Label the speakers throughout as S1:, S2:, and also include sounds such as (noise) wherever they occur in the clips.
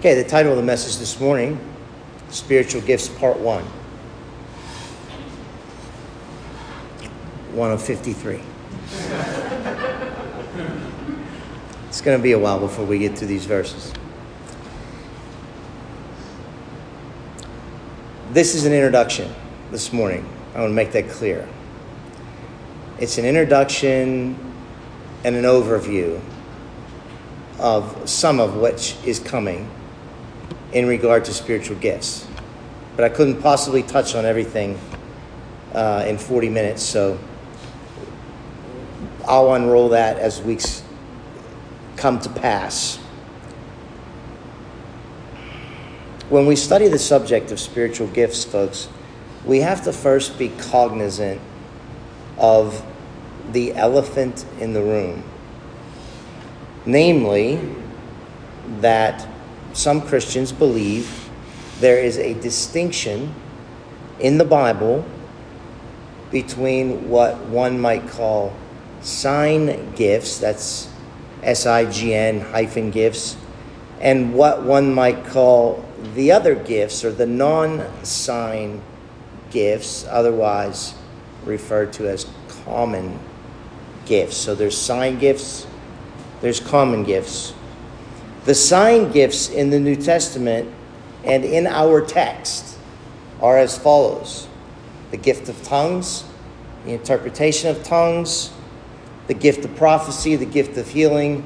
S1: Okay, the title of the message this morning Spiritual Gifts, Part 1. 1 of 53. (laughs) it's going to be a while before we get through these verses. This is an introduction this morning. I want to make that clear. It's an introduction and an overview of some of which is coming in regard to spiritual gifts. But I couldn't possibly touch on everything uh, in 40 minutes, so I'll unroll that as weeks come to pass. When we study the subject of spiritual gifts, folks, we have to first be cognizant of the elephant in the room. Namely, that some Christians believe there is a distinction in the Bible between what one might call sign gifts, that's S I G N hyphen gifts, and what one might call the other gifts or the non sign gifts, otherwise referred to as common gifts. So there's sign gifts, there's common gifts. The sign gifts in the New Testament and in our text are as follows the gift of tongues, the interpretation of tongues, the gift of prophecy, the gift of healing,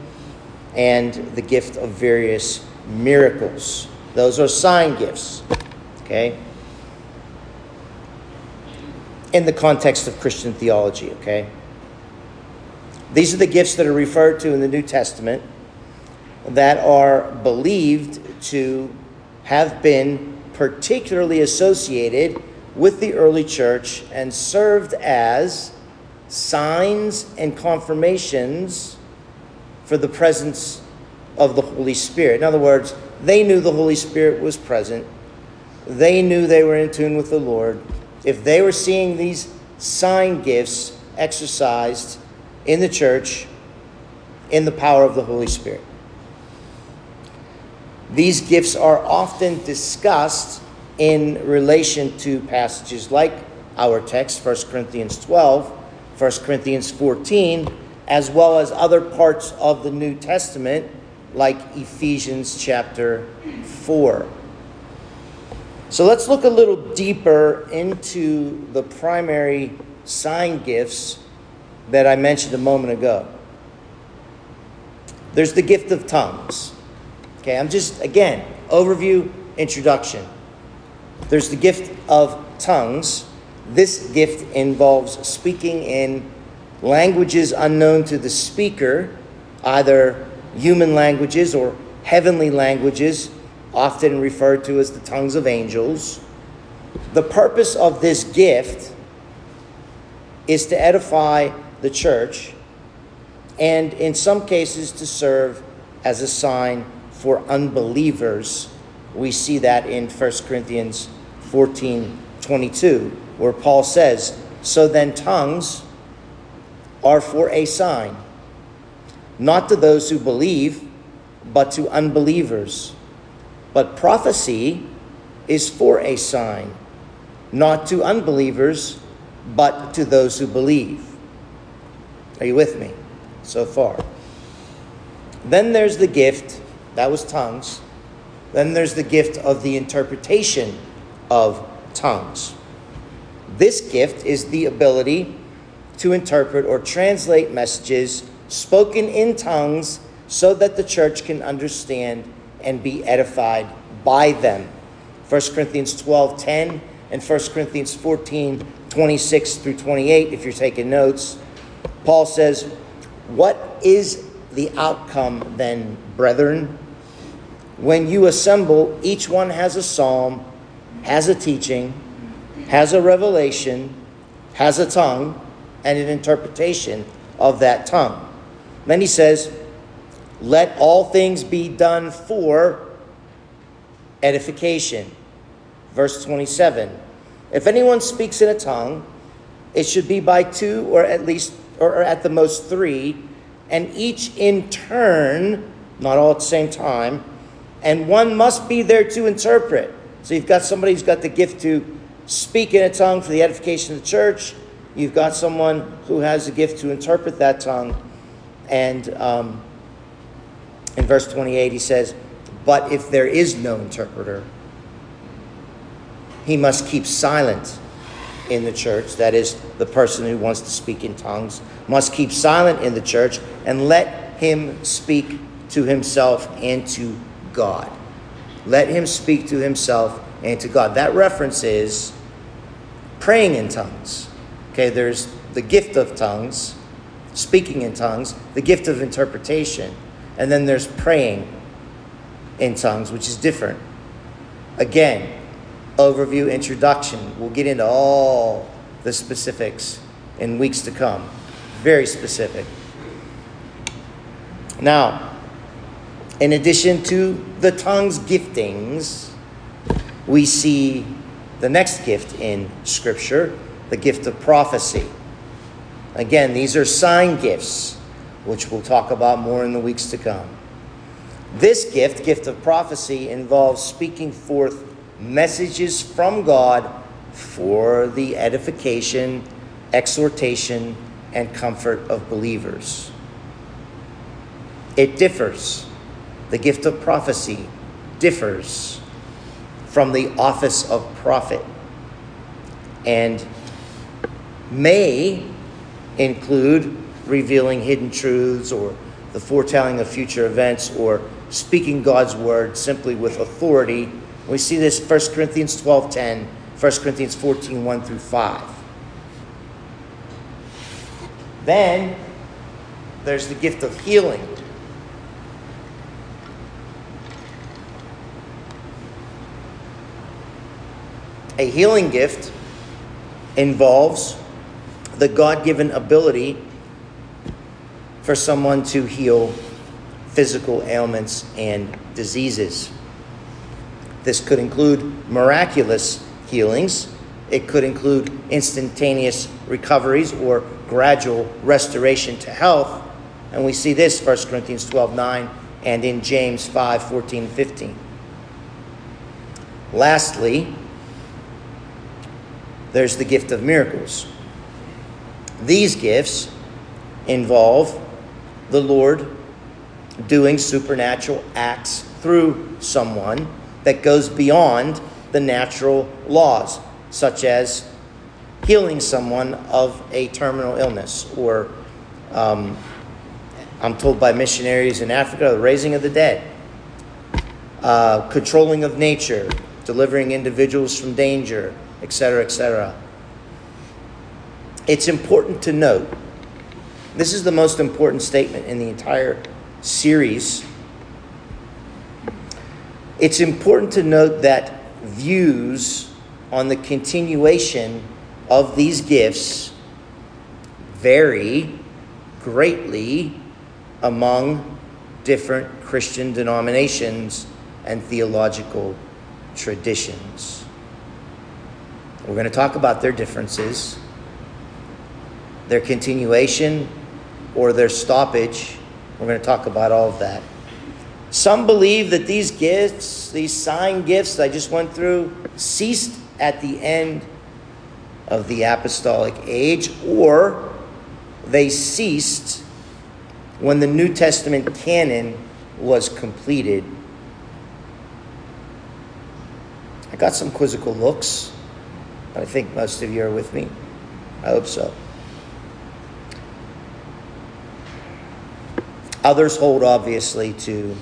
S1: and the gift of various miracles. Those are sign gifts, okay? In the context of Christian theology, okay? These are the gifts that are referred to in the New Testament that are believed to have been particularly associated with the early church and served as signs and confirmations for the presence of the Holy Spirit. In other words, they knew the Holy Spirit was present. They knew they were in tune with the Lord. If they were seeing these sign gifts exercised in the church in the power of the Holy Spirit. These gifts are often discussed in relation to passages like our text, 1 Corinthians 12, 1 Corinthians 14, as well as other parts of the New Testament like Ephesians chapter 4. So let's look a little deeper into the primary sign gifts that I mentioned a moment ago. There's the gift of tongues. Okay, I'm just, again, overview, introduction. There's the gift of tongues. This gift involves speaking in languages unknown to the speaker, either human languages or heavenly languages, often referred to as the tongues of angels. The purpose of this gift is to edify the church and, in some cases, to serve as a sign for unbelievers. We see that in 1 Corinthians 14 22, where Paul says, So then tongues are for a sign, not to those who believe, but to unbelievers. But prophecy is for a sign, not to unbelievers, but to those who believe. Are you with me so far? Then there's the gift that was tongues. Then there's the gift of the interpretation of tongues. This gift is the ability to interpret or translate messages spoken in tongues so that the church can understand and be edified by them. 1 Corinthians 12 10 and 1 Corinthians 14 26 through 28, if you're taking notes. Paul says, What is the outcome then, brethren? When you assemble, each one has a psalm, has a teaching, has a revelation, has a tongue, and an interpretation of that tongue. Then he says, Let all things be done for edification. Verse 27 If anyone speaks in a tongue, it should be by two or at least, or at the most three, and each in turn, not all at the same time And one must be there to interpret. So you've got somebody who's got the gift to speak in a tongue for the edification of the church. You've got someone who has the gift to interpret that tongue. And um, in verse 28, he says, But if there is no interpreter, he must keep silent in the church. That is, the person who wants to speak in tongues must keep silent in the church and let him speak to himself and to God. Let him speak to himself and to God. That reference is praying in tongues. Okay, there's the gift of tongues, speaking in tongues, the gift of interpretation, and then there's praying in tongues, which is different. Again, overview, introduction. We'll get into all the specifics in weeks to come. Very specific. Now, in addition to the tongues giftings, we see the next gift in Scripture the gift of prophecy. Again, these are sign gifts, which we'll talk about more in the weeks to come. This gift, gift of prophecy, involves speaking forth messages from God for the edification, exhortation, and comfort of believers. It differs. The gift of prophecy differs from the office of prophet and may include revealing hidden truths or the foretelling of future events or speaking God's word simply with authority we see this 1 Corinthians 12 10, 1 Corinthians 14 1 through 5. Then there's the gift of healing. A healing gift involves the God given ability for someone to heal physical ailments and diseases. This could include miraculous healings. It could include instantaneous recoveries or gradual restoration to health. And we see this 1 Corinthians 12 9 and in James 5 14 15. Lastly, there's the gift of miracles. These gifts involve the Lord doing supernatural acts through someone that goes beyond the natural laws, such as healing someone of a terminal illness, or um, I'm told by missionaries in Africa, the raising of the dead, uh, controlling of nature, delivering individuals from danger, etc., etc. It's important to note this is the most important statement in the entire series it's important to note that views on the continuation of these gifts vary greatly among different Christian denominations and theological traditions. We're going to talk about their differences, their continuation, or their stoppage. We're going to talk about all of that. Some believe that these gifts, these sign gifts I just went through, ceased at the end of the apostolic age, or they ceased when the New Testament canon was completed. I got some quizzical looks, I think most of you are with me. I hope so. Others hold, obviously, to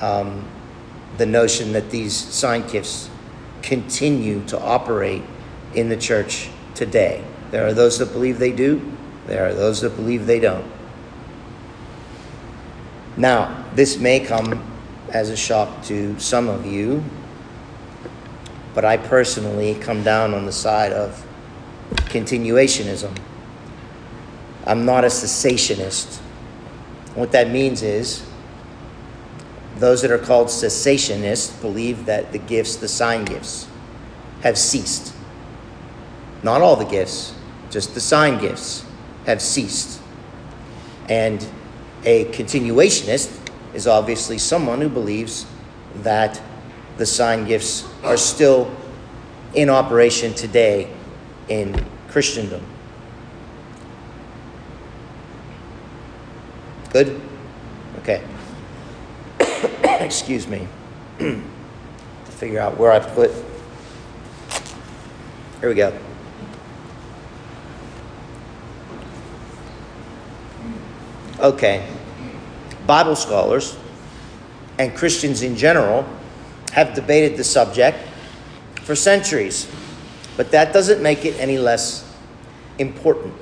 S1: um, the notion that these sign gifts continue to operate in the church today. There are those that believe they do, there are those that believe they don't. Now, this may come as a shock to some of you, but I personally come down on the side of continuationism. I'm not a cessationist. What that means is those that are called cessationists believe that the gifts, the sign gifts, have ceased. Not all the gifts, just the sign gifts have ceased. And a continuationist is obviously someone who believes that the sign gifts are still in operation today in Christendom. Good? Okay. (coughs) Excuse me. (coughs) to figure out where I put. Here we go. Okay. Bible scholars and Christians in general have debated the subject for centuries, but that doesn't make it any less important.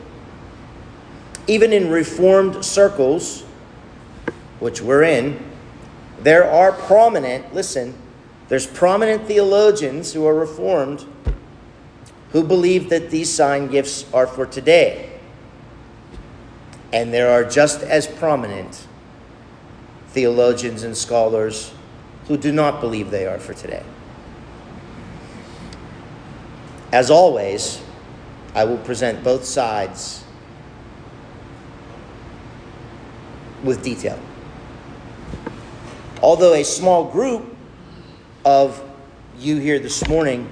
S1: Even in Reformed circles, which we're in, there are prominent, listen, there's prominent theologians who are Reformed who believe that these sign gifts are for today. And there are just as prominent theologians and scholars who do not believe they are for today. As always, I will present both sides with detail. Although a small group of you here this morning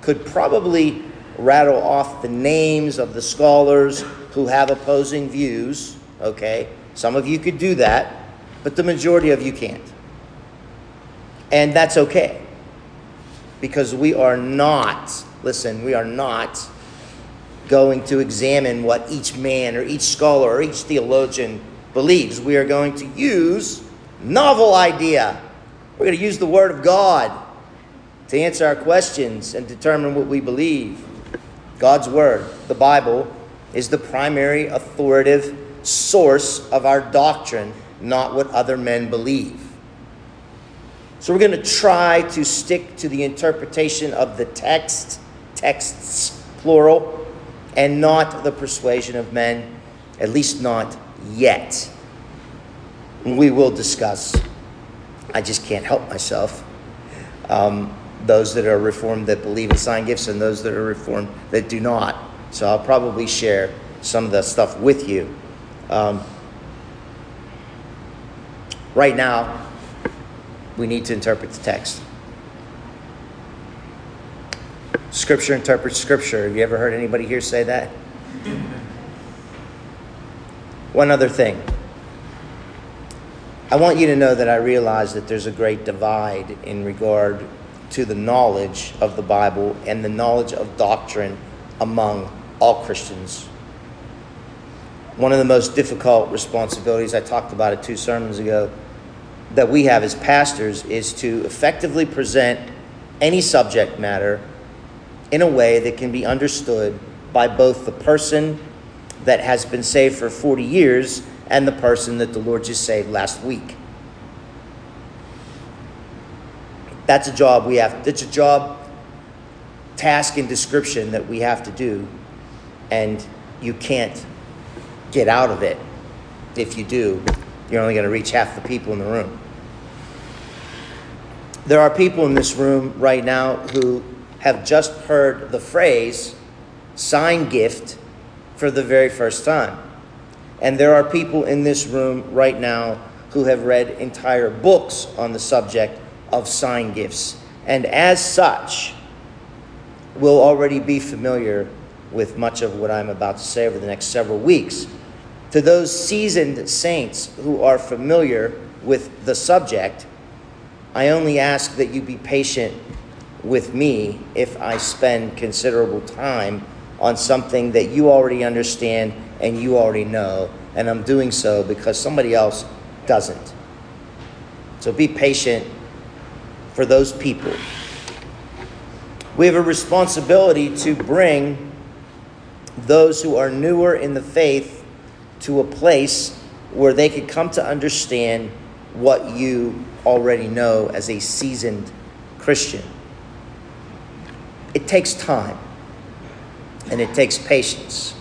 S1: could probably rattle off the names of the scholars who have opposing views, okay? Some of you could do that but the majority of you can't. And that's okay. Because we are not, listen, we are not going to examine what each man or each scholar or each theologian believes. We are going to use novel idea. We're going to use the word of God to answer our questions and determine what we believe. God's word, the Bible, is the primary authoritative source of our doctrine not what other men believe. So we're going to try to stick to the interpretation of the text, texts, plural, and not the persuasion of men, at least not yet. We will discuss, I just can't help myself, um, those that are reformed that believe in sign gifts and those that are reformed that do not. So I'll probably share some of the stuff with you. Um, Right now, we need to interpret the text. Scripture interprets Scripture. Have you ever heard anybody here say that? (laughs) One other thing. I want you to know that I realize that there's a great divide in regard to the knowledge of the Bible and the knowledge of doctrine among all Christians. One of the most difficult responsibilities, I talked about it two sermons ago, that we have as pastors is to effectively present any subject matter in a way that can be understood by both the person that has been saved for 40 years and the person that the Lord just saved last week. That's a job we have, it's a job, task, and description that we have to do, and you can't get out of it. If you do, you're only going to reach half the people in the room. There are people in this room right now who have just heard the phrase sign gift for the very first time. And there are people in this room right now who have read entire books on the subject of sign gifts. And as such, will already be familiar with much of what I'm about to say over the next several weeks. To those seasoned saints who are familiar with the subject, I only ask that you be patient with me if I spend considerable time on something that you already understand and you already know, and I'm doing so because somebody else doesn't. So be patient for those people. We have a responsibility to bring those who are newer in the faith to a place where they can come to understand what you already know as a seasoned Christian. It takes time and it takes patience.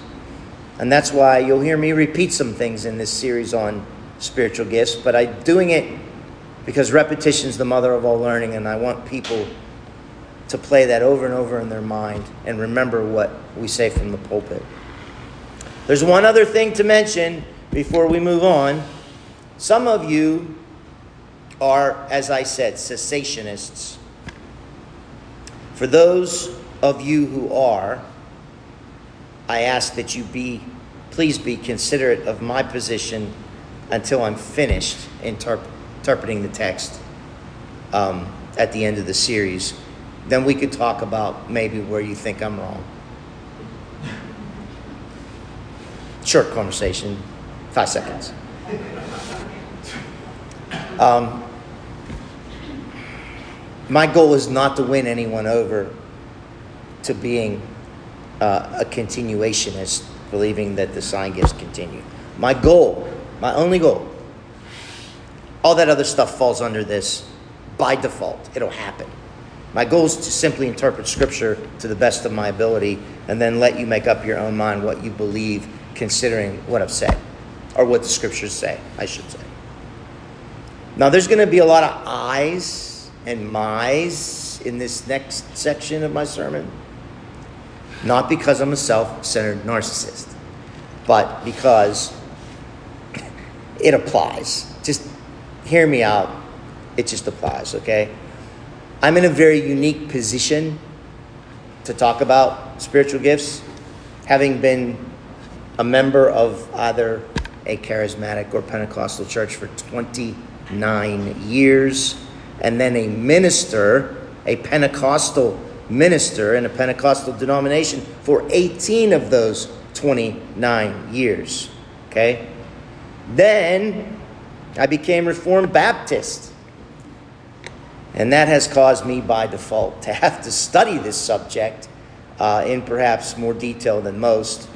S1: And that's why you'll hear me repeat some things in this series on spiritual gifts, but I'm doing it because repetition is the mother of all learning, and I want people to play that over and over in their mind and remember what we say from the pulpit. There's one other thing to mention before we move on. Some of you are, as I said, cessationists. For those of you who are, I ask that you be, please be considerate of my position until I'm finished interp- interpreting the text um, at the end of the series. Then we could talk about maybe where you think I'm wrong. Short conversation, five seconds. Um, my goal is not to win anyone over to being uh, a continuationist, believing that the sign gifts continue. My goal, my only goal, all that other stuff falls under this by default. It'll happen. My goal is to simply interpret Scripture to the best of my ability and then let you make up your own mind what you believe, considering what I've said, or what the Scriptures say, I should say. Now, there's going to be a lot of I's and my's in this next section of my sermon. Not because I'm a self centered narcissist, but because (coughs) it applies. Just hear me out. It just applies, okay? I'm in a very unique position to talk about spiritual gifts, having been a member of either a charismatic or Pentecostal church for 29 years, and then a minister, a Pentecostal minister in a Pentecostal denomination for 18 of those 29 years. Okay? Then I became Reformed Baptist. And that has caused me by default to have to study this subject uh, in perhaps more detail than most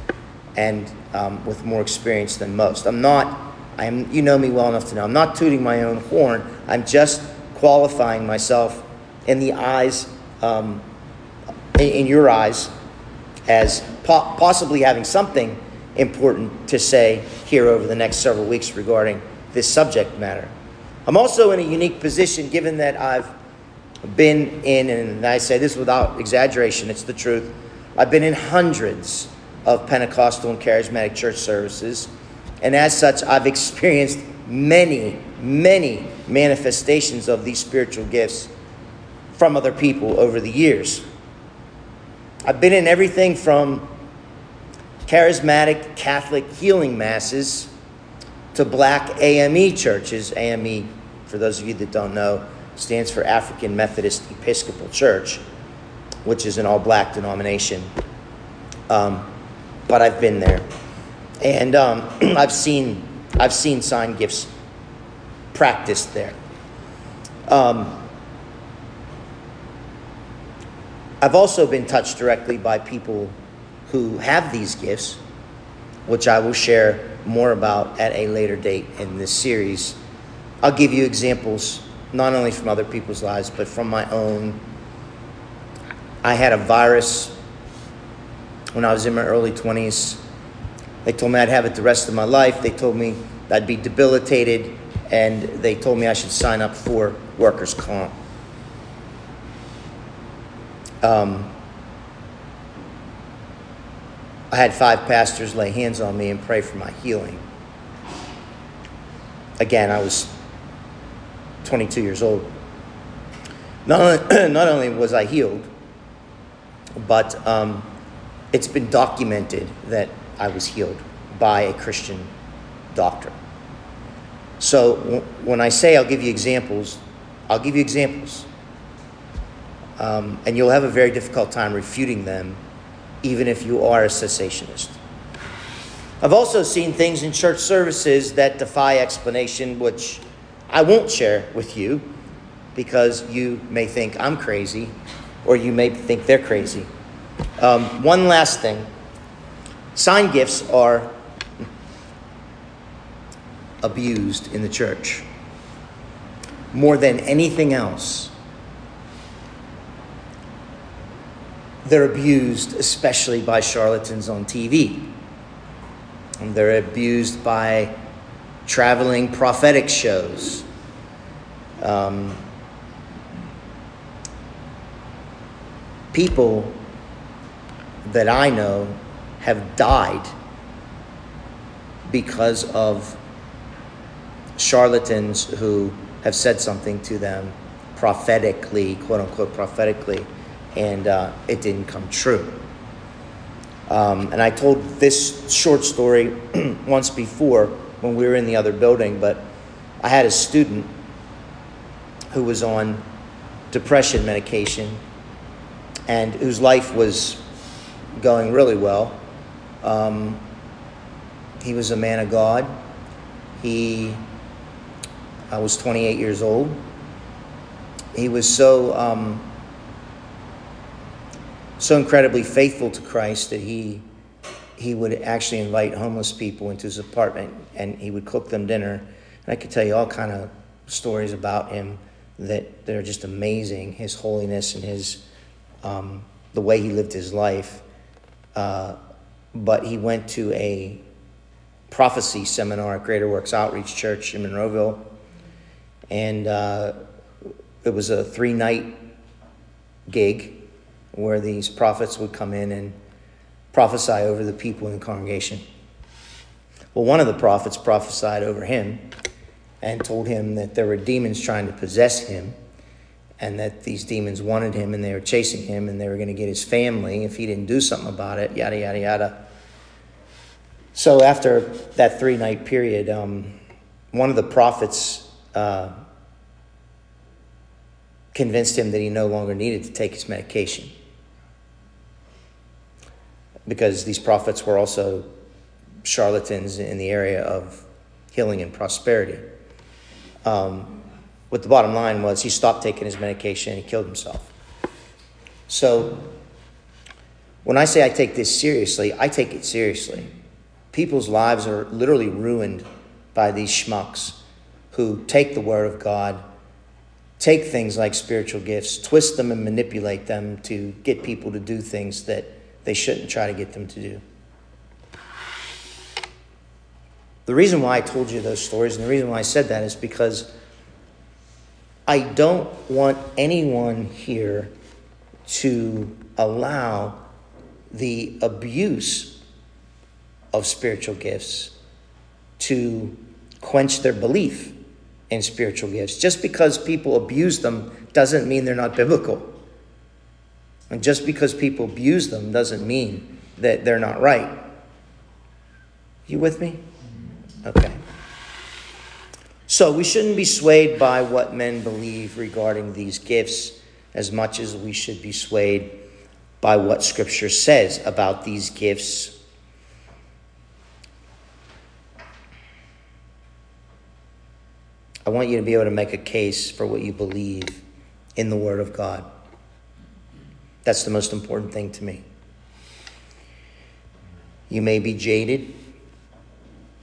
S1: and um, with more experience than most. I'm not, I'm, you know me well enough to know, I'm not tooting my own horn. I'm just qualifying myself in the eyes um, in your eyes as po- possibly having something important to say here over the next several weeks regarding this subject matter. I'm also in a unique position given that I've been in, and I say this without exaggeration, it's the truth. I've been in hundreds of Pentecostal and charismatic church services, and as such, I've (laughs) experienced many, many manifestations of these spiritual gifts from other people over the years. I've been in everything from charismatic Catholic healing masses to black AME churches. AME, for those of you that don't know, stands for African Methodist Episcopal Church, which is an all black denomination. Um, but I've been there. And um, (clears throat) I've, seen, I've seen sign gifts practiced there. Um, I've also been touched directly by people who have these gifts, which I will share more about at a later date in this series. I'll give you examples not only from other people's lives, but from my own. I had a virus when I was in my early 20s. They told me I'd have it the rest of my life. They told me I'd be debilitated, and they told me I should sign up for workers' comp. Um, I had five pastors lay hands on me and pray for my healing. Again, I was 22 years old. Not only, (clears throat) not only was I healed, but um, it's been documented that I was healed by a Christian doctor. So when I say I'll give you examples, I'll give you examples. Um, and you'll have a very difficult time refuting them, even if you are a cessationist. I've also seen things in church services that defy explanation, which I won't share with you because you may think I'm crazy or you may think they're crazy. Um, one last thing sign gifts are abused in the church more than anything else. they're abused, especially by charlatans on TV. And they're abused by traveling prophetic shows. Um, people that I know have died because of charlatans who have said something to them prophetically, quote unquote, prophetically, and uh, it didn't come true. Um, and I told this short story (clears throat) once before when we were in the other building, but I had a student who was on depression medication and whose life was going really well. Um, he was a man of God. He, I was 28 years old. He was so um, so incredibly faithful to Christ that he he would actually invite homeless people into his apartment and he would cook them dinner. And I could tell you all kind of stories about him that they're just amazing. His holiness and his um, the way he lived his life. Uh, but he went to a prophecy seminar at Greater Works Outreach Church in Monroeville, and uh, it was a three night gig where these prophets would come in and prophesy over the people in the congregation. Well, one of the prophets prophesied over him and told him that there were demons trying to possess him and that these demons wanted him and they were chasing him and they were going to get his family if he didn't do something about it, yada, yada, yada. So after that three night period, um, one of the prophets uh, convinced him that he no longer needed to take his medication because these prophets were also charlatans in the area of healing and prosperity. Um, what the bottom line was, he stopped taking his medication and he killed himself. So, when I say I take this seriously, I take it seriously. People's lives are literally ruined by these schmucks who take the Word of God, take things like spiritual gifts, twist them and manipulate them to get people to do things that they shouldn't try to get them to do. The reason why I told you those stories and the reason why I said that is because I don't want anyone here to allow the abuse of spiritual gifts to quench their belief in spiritual gifts. Just because people abuse them doesn't mean they're not biblical. And just because people abuse them doesn't mean that they're not right. You with me? Okay. So we shouldn't be swayed by what men believe regarding these gifts as much as we should be swayed by what Scripture says about these gifts. I want you to be able to make a case for what you believe in the Word of God. That's the most important thing to me. You may be jaded.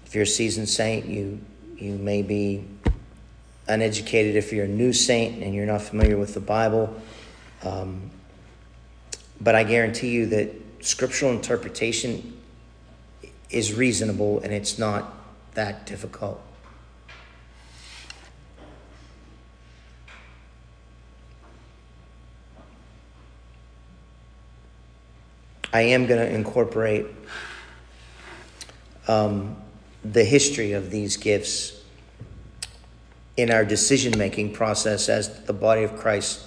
S1: If you're a seasoned saint, you, you may be uneducated if you're a new saint and you're not familiar with the Bible. Um, but I guarantee you that scriptural interpretation is reasonable and it's not that difficult. I am going to incorporate um, the history of these gifts in our decision making process as the body of Christ,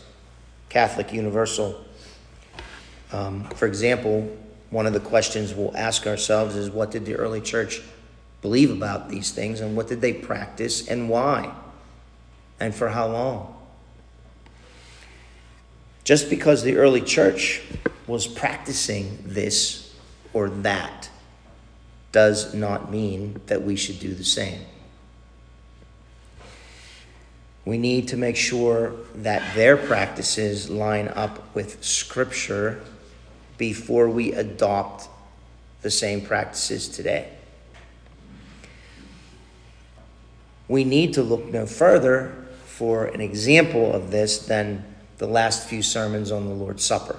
S1: Catholic Universal. Um, for example, one of the questions we'll ask ourselves is what did the early church believe about these things and what did they practice and why and for how long? Just because the early church was practicing this or that does not mean that we should do the same. We need to make sure that their practices line up with Scripture before we adopt the same practices today. We need to look no further for an example of this than the last few sermons on the Lord's Supper.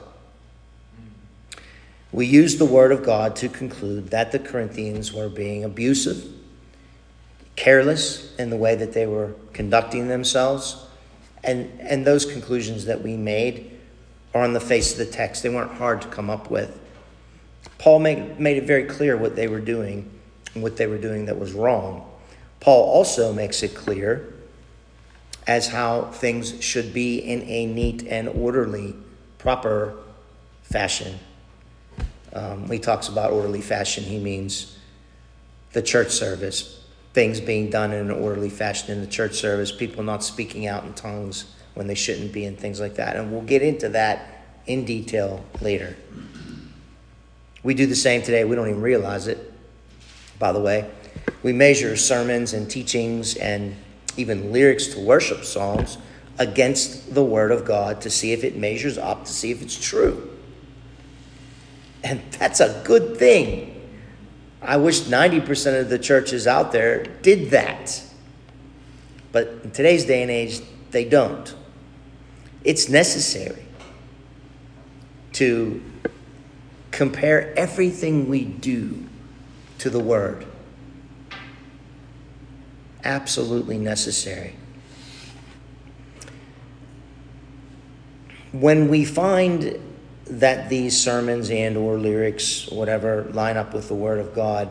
S1: We use the Word of God to conclude that the Corinthians were being abusive, careless in the way that they were conducting themselves. And, and those conclusions that we made are on the face of the text. They weren't hard to come up with. Paul made, made it very clear what they were doing and what they were doing that was wrong. Paul also makes it clear as how things should be in a neat and orderly, proper fashion. Um, when he talks about orderly fashion, he means the church service, things being done in an orderly fashion in the church service, people not speaking out in tongues when they shouldn't be, and things like that. And we'll get into that in detail later. We do the same today. We don't even realize it, by the way. We measure sermons and teachings and even lyrics to worship songs against the Word of God to see if it measures up, to see if it's true. And that's a good thing. I wish 90% of the churches out there did that. But in today's day and age, they don't. It's necessary to compare everything we do to the Word. Absolutely necessary. When we find that these sermons and or lyrics whatever line up with the word of god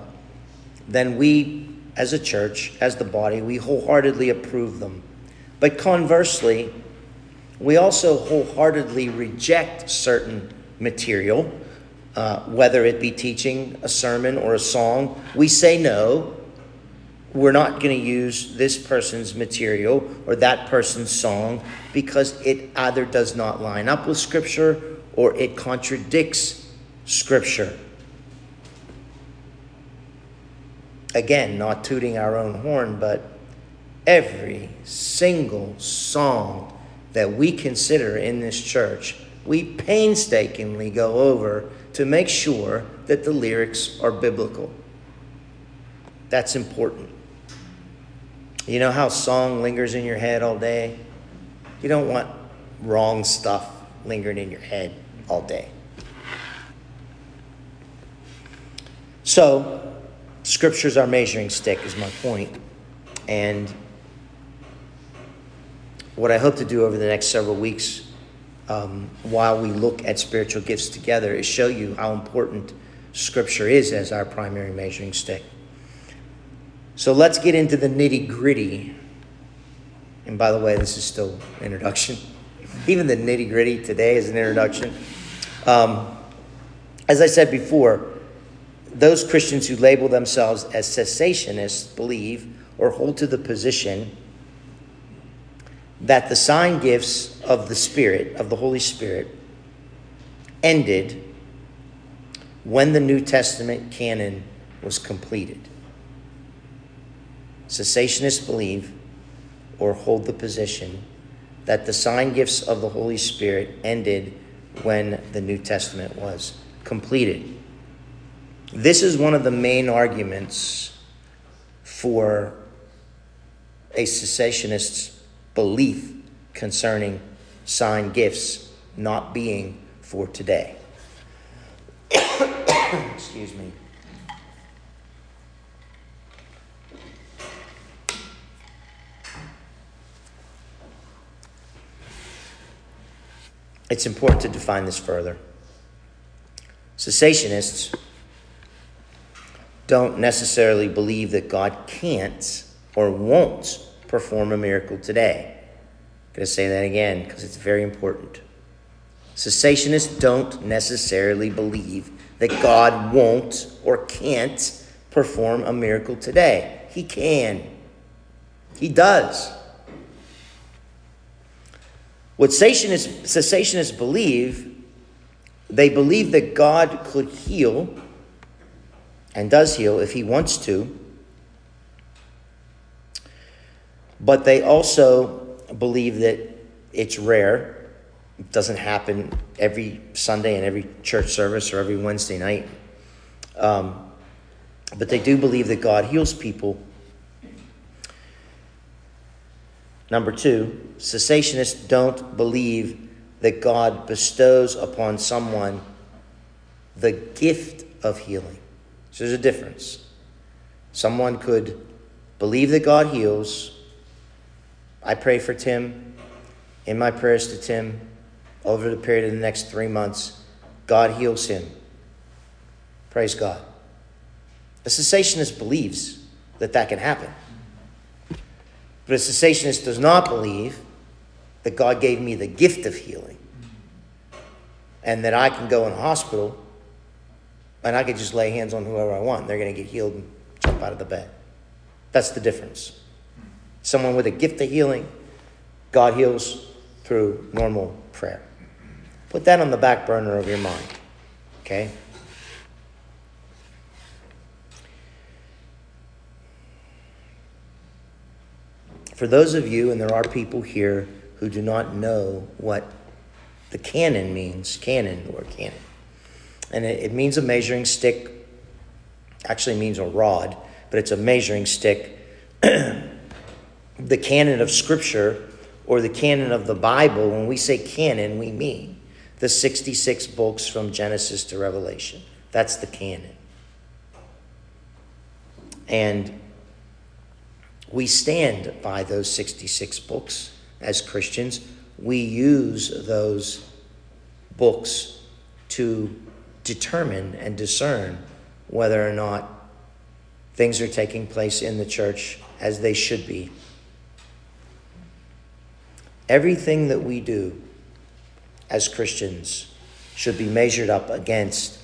S1: then we as a church as the body we wholeheartedly approve them. But conversely we also wholeheartedly reject certain material uh, whether it be teaching a sermon or a song. We say no we're not going to use this person's material or that person's song because it either does not line up with scripture or it contradicts Scripture. Again, not tooting our own horn, but every single song that we consider in this church, we painstakingly go over to make sure that the lyrics are biblical. That's important. You know how song lingers in your head all day? You don't want wrong stuff lingering in your head all day. So, scripture's our measuring stick, is my point. And what I hope to do over the next several weeks um, while we look at spiritual gifts together is show you how important scripture is as our primary measuring stick. So let's get into the nitty gritty. And by the way, this is still introduction. (laughs) Even the nitty gritty today is an introduction. Um, as I said before, those Christians who label themselves as cessationists believe or hold to the position that the sign gifts of the Spirit, of the Holy Spirit, ended when the New Testament canon was completed. Cessationists believe or hold the position that the sign gifts of the Holy Spirit ended when the New Testament was completed. This is one of the main arguments for a cessationist's belief concerning sign gifts not being for today. (coughs) Excuse me. It's important to define this further. Cessationists don't necessarily believe that God can't or won't perform a miracle today. I'm going to say that again because it's very important. Cessationists don't necessarily believe that God won't or can't perform a miracle today. He can. He does. What cessationists, cessationists believe, they believe that God could heal and does heal if he wants to. But they also believe that it's rare. It doesn't happen every Sunday and every church service or every Wednesday night. Um, but they do believe that God heals people Number two, cessationists don't believe that God bestows upon someone the gift of healing. So there's a difference. Someone could believe that God heals. I pray for Tim. In my prayers to Tim, over the period of the next three months, God heals him. Praise God. A cessationist believes that that can happen. But a cessationist does not believe that God gave me the gift of healing and that I can go in a hospital and I could just lay hands on whoever I want. They're going to get healed and jump out of the bed. That's the difference. Someone with a gift of healing, God heals through normal prayer. Put that on the back burner of your mind. Okay? For those of you, and there are people here who do not know what the canon means, canon or canon, and it, it means a measuring stick, actually means a rod, but it's a measuring stick. (clears throat) the canon of Scripture or the canon of the Bible, when we say canon, we mean the 66 books from Genesis to Revelation. That's the canon. And we stand by those 66 books as Christians. We use those books to determine and discern whether or not things are taking place in the church as they should be. Everything that we do as Christians should be measured up against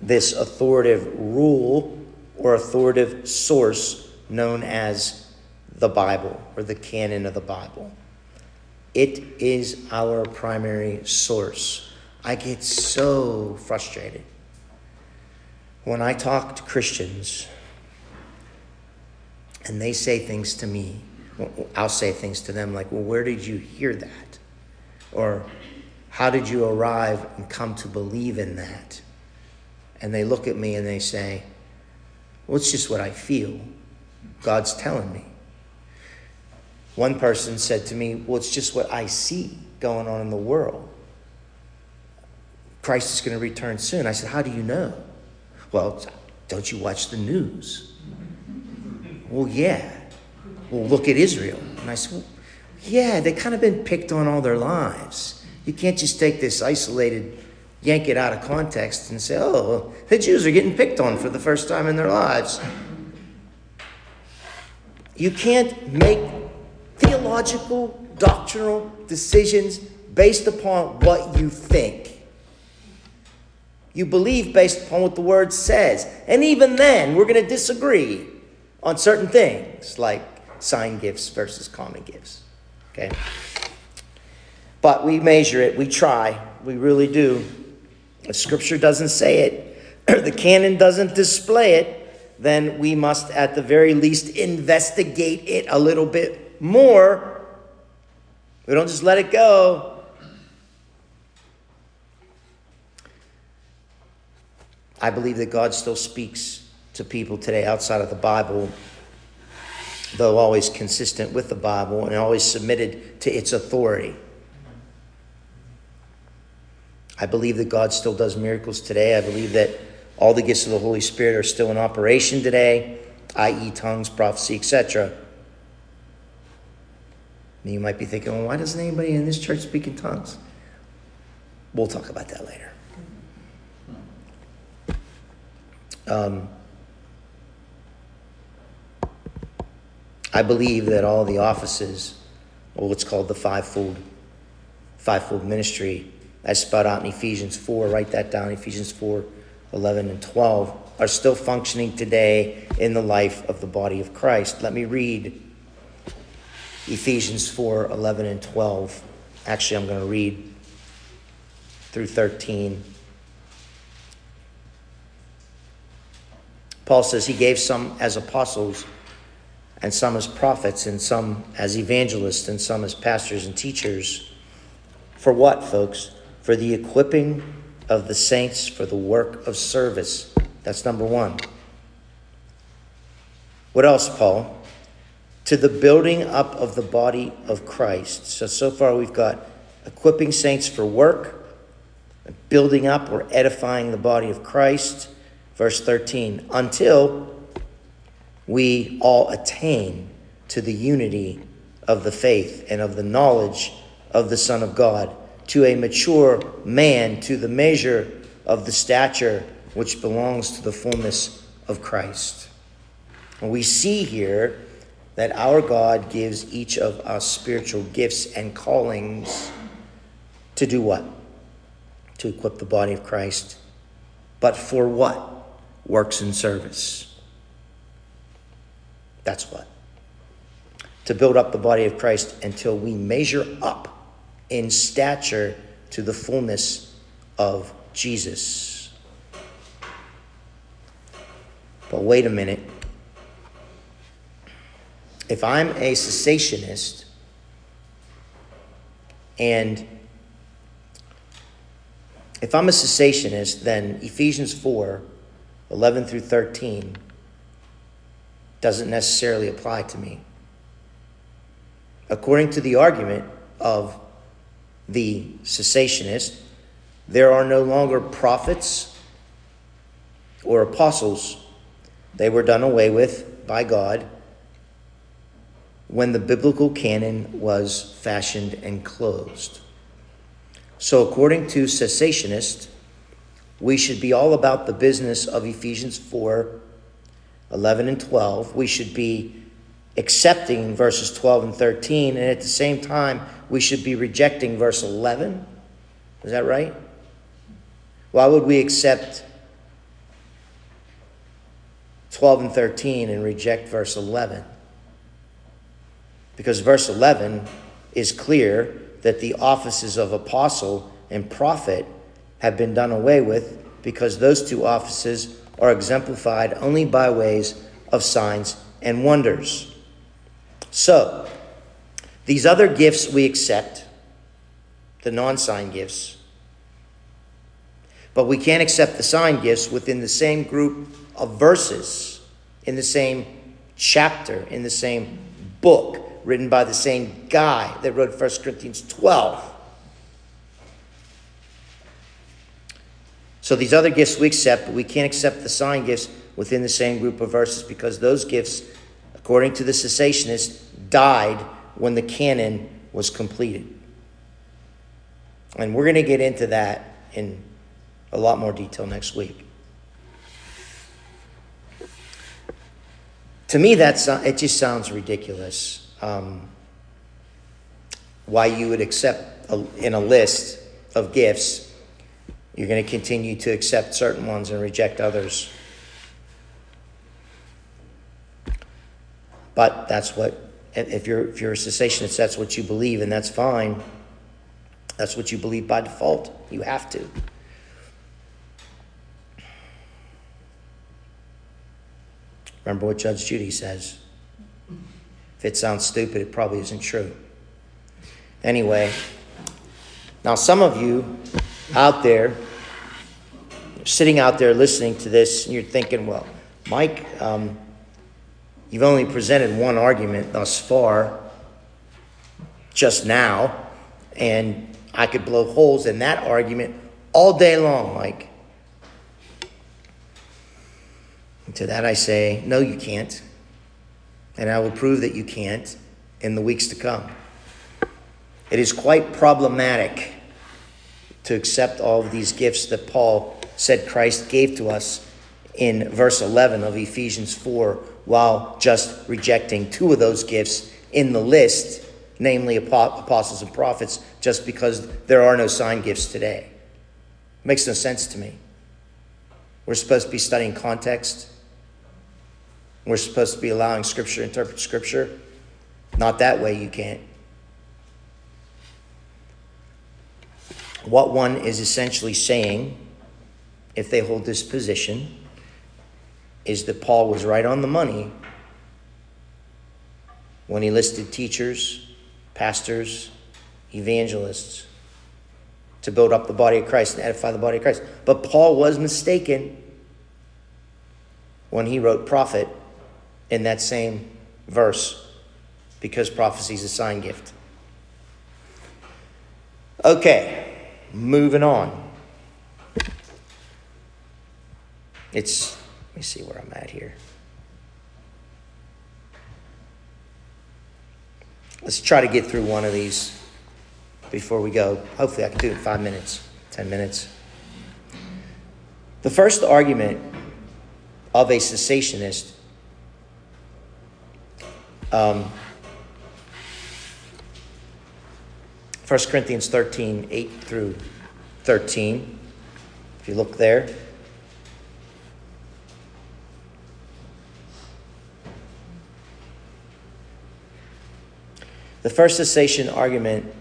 S1: this authoritative rule or authoritative source known as the Bible or the canon of the Bible. It is our primary source. I get so frustrated when I talk to Christians and they say things to me. I'll say things to them like, Well, where did you hear that? Or how did you arrive and come to believe in that? And they look at me and they say, Well, it's just what I feel. God's telling me. One person said to me, Well, it's just what I see going on in the world. Christ is going to return soon. I said, How do you know? Well, don't you watch the news? well, yeah. Well, look at Israel. And I said, well, Yeah, they've kind of been picked on all their lives. You can't just take this isolated, yank it out of context and say, Oh, the Jews are getting picked on for the first time in their lives. You can't make theological, doctrinal decisions based upon what you think. You believe based upon what the word says. And even then, we're going to disagree on certain things like sign gifts versus common gifts. Okay? But we measure it, we try, we really do. If scripture doesn't say it, (clears throat) the canon doesn't display it, then we must at the very least investigate it a little bit more. We don't just let it go. I believe that God still speaks to people today outside of the Bible, though always consistent with the Bible and always submitted to its authority. I believe that God still does miracles today. I believe that all the gifts of the Holy Spirit are still in operation today, i.e., tongues, prophecy, etc. And you might be thinking, well, why doesn't anybody in this church speak in tongues? We'll talk about that later. Um, I believe that all the offices, or what's called the fivefold, fivefold ministry, as spelled out in Ephesians 4, write that down, Ephesians 4, 11 and 12, are still functioning today in the life of the body of Christ. Let me read Ephesians 4 11 and 12. Actually, I'm going to read through 13. Paul says he gave some as apostles, and some as prophets, and some as evangelists, and some as pastors and teachers. For what, folks? For the equipping of the saints for the work of service. That's number one. What else, Paul? To the building up of the body of Christ. So, so far we've got equipping saints for work, building up or edifying the body of Christ. Verse 13, until we all attain to the unity of the faith and of the knowledge of the Son of God, to a mature man, to the measure of the stature which belongs to the fullness of Christ. And we see here that our God gives each of us spiritual gifts and callings to do what? To equip the body of Christ. But for what? Works and service. That's what. To build up the body of Christ until we measure up in stature to the fullness of Jesus. But wait a minute. If I'm a cessationist and if I'm a cessationist, then Ephesians 4 11 through 13 doesn't necessarily apply to me. According to the argument of the cessationist, there are no longer prophets or apostles. They were done away with by God when the biblical canon was fashioned and closed. So, according to cessationists, we should be all about the business of Ephesians 4 11 and 12. We should be accepting verses 12 and 13, and at the same time, we should be rejecting verse 11. Is that right? Why would we accept 12 and 13 and reject verse 11? Because verse 11 is clear that the offices of apostle and prophet have been done away with because those two offices are exemplified only by ways of signs and wonders. So, these other gifts we accept, the non sign gifts, but we can't accept the sign gifts within the same group of verses, in the same chapter, in the same book written by the same guy that wrote 1 Corinthians 12. So these other gifts we accept, but we can't accept the sign gifts within the same group of verses because those gifts, according to the cessationists, died when the canon was completed. And we're going to get into that in a lot more detail next week. To me, that's it just sounds ridiculous um, why you would accept a, in a list of gifts, you're going to continue to accept certain ones and reject others. But that's what, if you're, if you're a cessationist, that's what you believe, and that's fine. That's what you believe by default. You have to. Remember what Judge Judy says. If it sounds stupid, it probably isn't true. Anyway, now some of you out there, sitting out there listening to this, and you're thinking, well, Mike, um, you've only presented one argument thus far, just now, and I could blow holes in that argument all day long, Mike. And to that I say, no, you can't and I will prove that you can't in the weeks to come. It is quite problematic to accept all of these gifts that Paul said Christ gave to us in verse 11 of Ephesians 4, while just rejecting two of those gifts in the list, namely apostles and prophets, just because there are no sign gifts today. It makes no sense to me. We're supposed to be studying context we're supposed to be allowing Scripture to interpret Scripture. Not that way, you can't. What one is essentially saying, if they hold this position, is that Paul was right on the money when he listed teachers, pastors, evangelists to build up the body of Christ and edify the body of Christ. But Paul was mistaken when he wrote prophet in that same verse because prophecy is a sign gift. Okay, moving on. It's, let me see where I'm at here. Let's try to get through one of these before we go. Hopefully, I can do it in five minutes, 10 minutes. The first argument of a cessationist Um, 1 Corinthians 13, 8 through 13. If you look there. The first cessation argument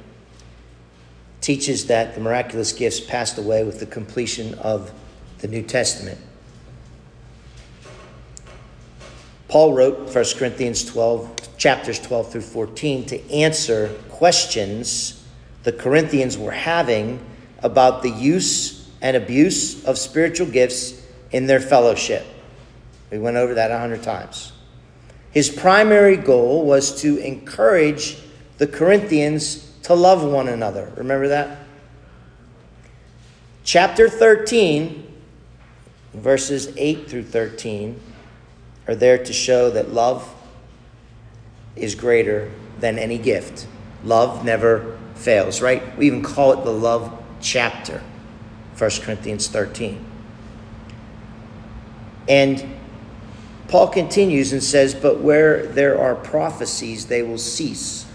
S1: teaches that the miraculous gifts passed away with the completion of the New Testament. Paul wrote 1 Corinthians 12, chapters 12 through 14, to answer questions the Corinthians were having about the use and abuse of spiritual gifts in their fellowship. We went over that a hundred times. His primary goal was to encourage the Corinthians to love one another. Remember that? Chapter 13, verses 8 through 13, are there to show that love is greater than any gift. Love never fails, right? We even call it the love chapter, 1 Corinthians 13. And Paul continues and says, But where there are prophecies, they will cease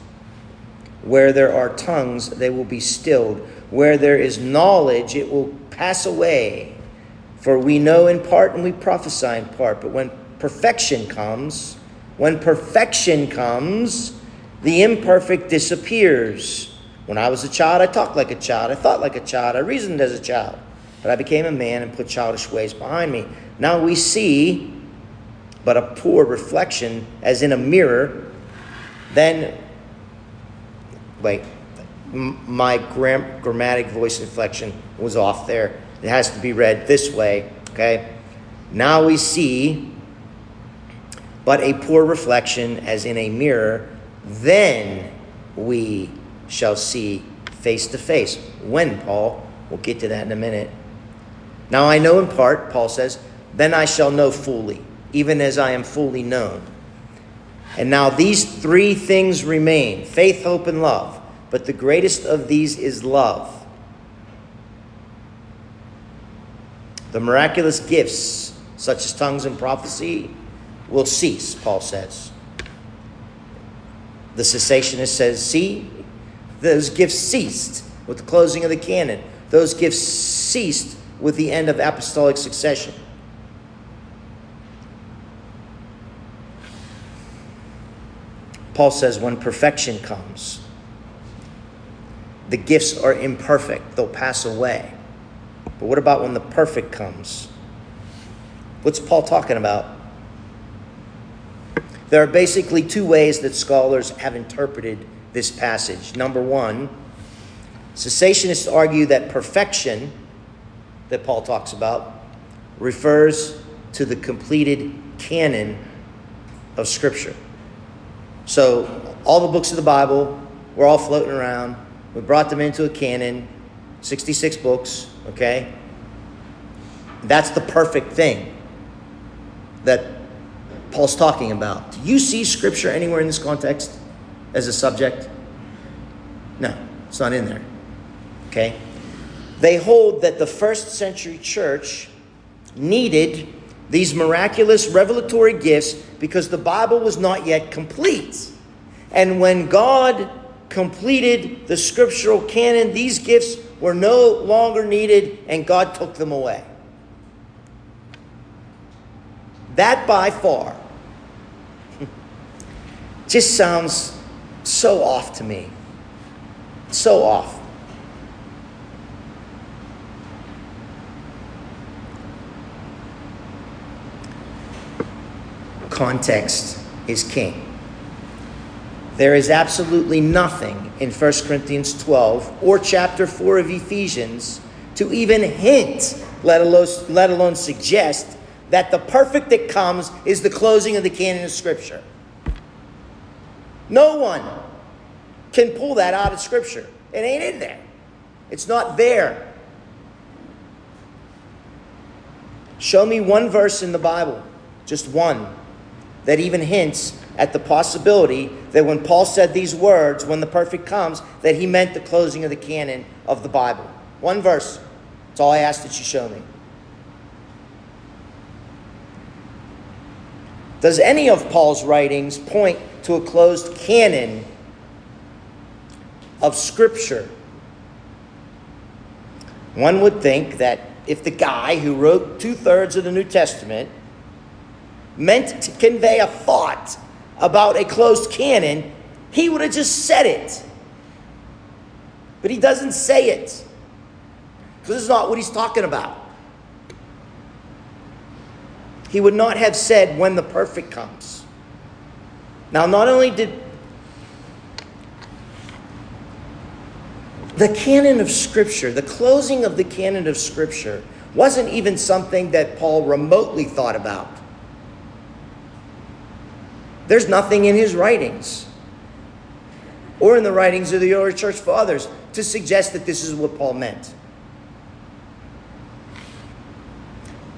S1: where there are tongues, they will be stilled. Where there is knowledge, it will pass away. For we know in part and we prophesy in part. But when perfection comes, when perfection comes, the imperfect disappears. When I was a child, I talked like a child, I thought like a child, I reasoned as a child. But I became a man and put childish ways behind me. Now we see but a poor reflection as in a mirror. Then wait, my gram- grammatic voice inflection was off there. It has to be read this way, okay? Now we see but a poor reflection as in a mirror, then we shall see face to face. When, Paul? We'll get to that in a minute. Now I know in part, Paul says, then I shall know fully, even as I am fully known. And now these three things remain faith, hope, and love. But the greatest of these is love. The miraculous gifts, such as tongues and prophecy, will cease, Paul says. The cessationist says, see, those gifts ceased with the closing of the canon. Those gifts ceased with the end of apostolic succession. Paul says, when perfection comes, the gifts are imperfect, they'll pass away. But what about when the perfect comes? What's Paul talking about? There are basically two ways that scholars have interpreted this passage. Number one, cessationists argue that perfection, that Paul talks about, refers to the completed canon of Scripture. So, all the books of the Bible, we're all floating around. We brought them into a canon, 66 books, okay? That's the perfect thing that Paul's talking about. Do you see Scripture anywhere in this context as a subject? No, it's not in there, okay? They hold that the first century church needed these miraculous revelatory gifts because the Bible was not yet complete. And when God completed the scriptural canon, these gifts were no longer needed and God took them away. That by far (laughs) just sounds so off to me. So off. context is king. There is absolutely nothing in 1 Corinthians 12 or chapter 4 of Ephesians to even hint, let alone, let alone suggest, that the perfect that comes is the closing of the canon of Scripture. No one can pull that out of Scripture. It ain't in there, it's not there. Show me one verse in the Bible, just one, that even hints at the possibility that when Paul said these words, when the perfect comes, that he meant the closing of the canon of the Bible. One verse. That's all I ask that you show me. Does any of Paul's writings point to a closed canon of Scripture? One would think that if the guy who wrote two thirds of the New Testament meant to convey a thought about a closed canon, he would have just said it. But he doesn't say it. Because this is not what he's talking about. He would not have said when the perfect comes. Now, not only did the canon of Scripture, the closing of the canon of Scripture, wasn't even something that Paul remotely thought about. There's nothing in his writings or in the writings of the early church fathers to suggest that this is what Paul meant.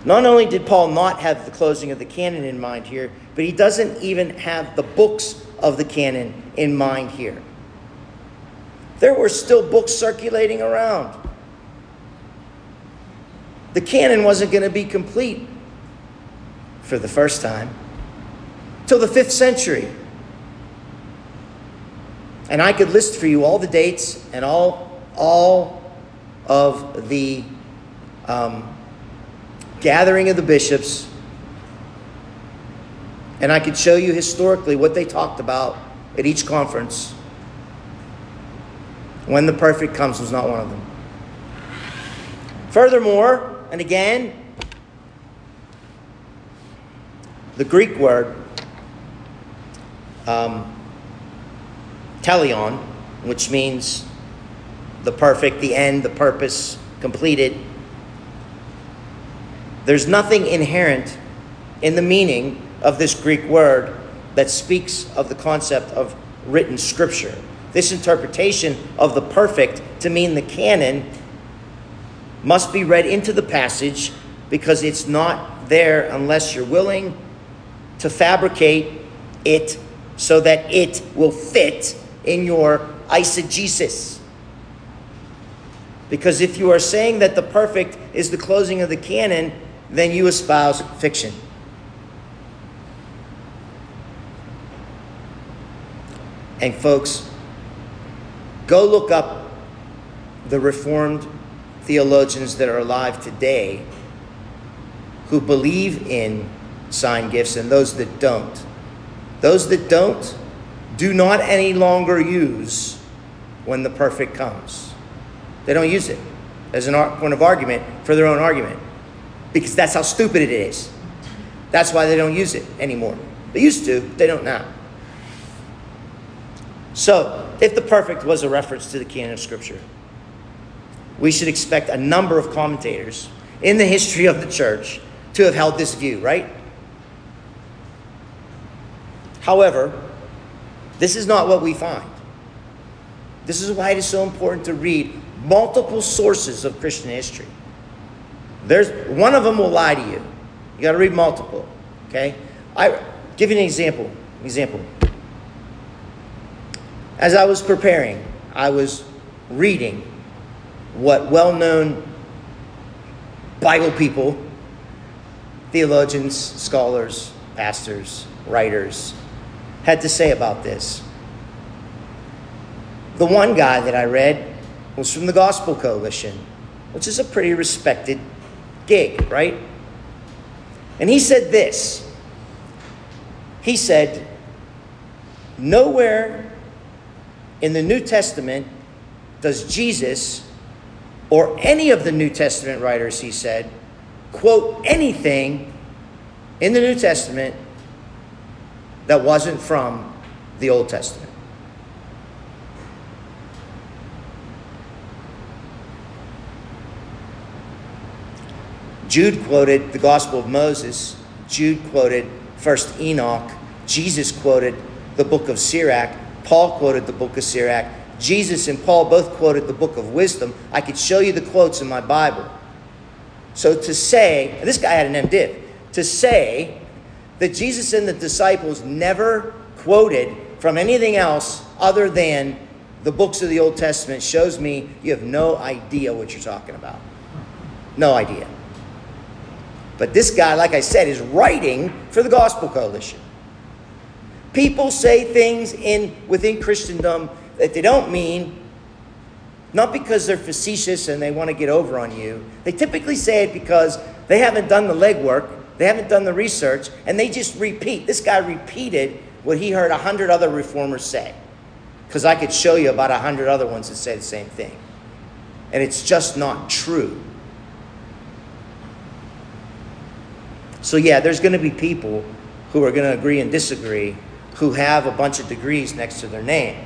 S1: Not only did Paul not have the closing of the canon in mind here, but he doesn't even have the books of the canon in mind here. There were still books circulating around. The canon wasn't going to be complete for the first time till the 5th century. And I could list for you all the dates and all, all of the um, gathering of the bishops. And I could show you historically what they talked about at each conference. When the perfect comes was not one of them. Furthermore, and again, the Greek word um, teleon, which means the perfect, the end, the purpose, completed. There's nothing inherent in the meaning of this Greek word that speaks of the concept of written scripture. This interpretation of the perfect to mean the canon must be read into the passage because it's not there unless you're willing to fabricate it so that it will fit in your eisegesis. Because if you are saying that the perfect is the closing of the canon, then you espouse fiction. And folks, go look up the Reformed theologians that are alive today who believe in sign gifts and those that don't. Those that don't, do not any longer use when the perfect comes. They don't use it as an point of argument for their own argument because that's how stupid it is. That's why they don't use it anymore. They used to, they don't now. So, if the perfect was a reference to the canon of Scripture, we should expect a number of commentators in the history of the church to have held this view, right? However, this is not what we find. This is why it is so important to read multiple sources of Christian history. There's one of them will lie to you. You got to read multiple. Okay? I give you an example. Example. As I was preparing, I was reading what well-known Bible people, theologians, scholars, pastors, writers, had to say about this. The one guy that I read was from the Gospel Coalition, which is a pretty respected gig, right? And he said this He said, Nowhere in the New Testament does Jesus or any of the New Testament writers, he said, quote anything in the New Testament that wasn't from the Old Testament. Jude quoted the Gospel of Moses. Jude quoted First Enoch. Jesus quoted the book of Sirach. Paul quoted the book of Sirach. Jesus and Paul both quoted the book of wisdom. I could show you the quotes in my Bible. So to say, this guy had an MDiv, to say that Jesus and the disciples never quoted from anything else other than the books of the Old Testament shows me you have no idea what you're talking about. No idea. But this guy, like I said, is writing for the Gospel Coalition. People say things in within Christendom that they don't mean, not because they're facetious and they want to get over on you. They typically say it because they haven't done the legwork, they haven't done the research, and they just repeat. This guy repeated what he heard a hundred other reformers say. Because I could show you about a hundred other ones that say the same thing. And it's just not true. So, yeah, there's going to be people who are going to agree and disagree who have a bunch of degrees next to their name,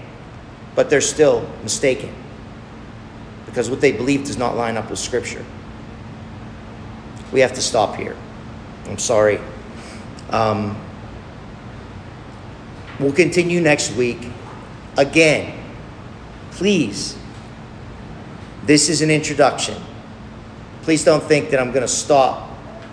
S1: but they're still mistaken because what they believe does not line up with Scripture. We have to stop here. I'm sorry. Um, we'll continue next week. Again, please, this is an introduction. Please don't think that I'm going to stop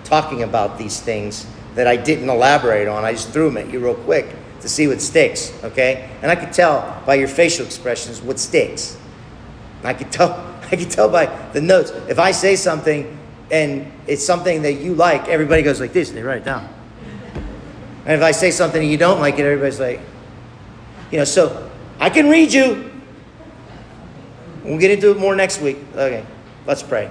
S1: talking about these things that I didn't elaborate on. I just threw them at you real quick to see what sticks, okay? And I could tell by your facial expressions what sticks. I could (laughs) tell I could tell by the notes. If I say something and it's something that you like, everybody goes like this, they write it down. And if I say something and you don't like it, everybody's like, you know, so I can read you. We'll get into it more next week. Okay, let's pray.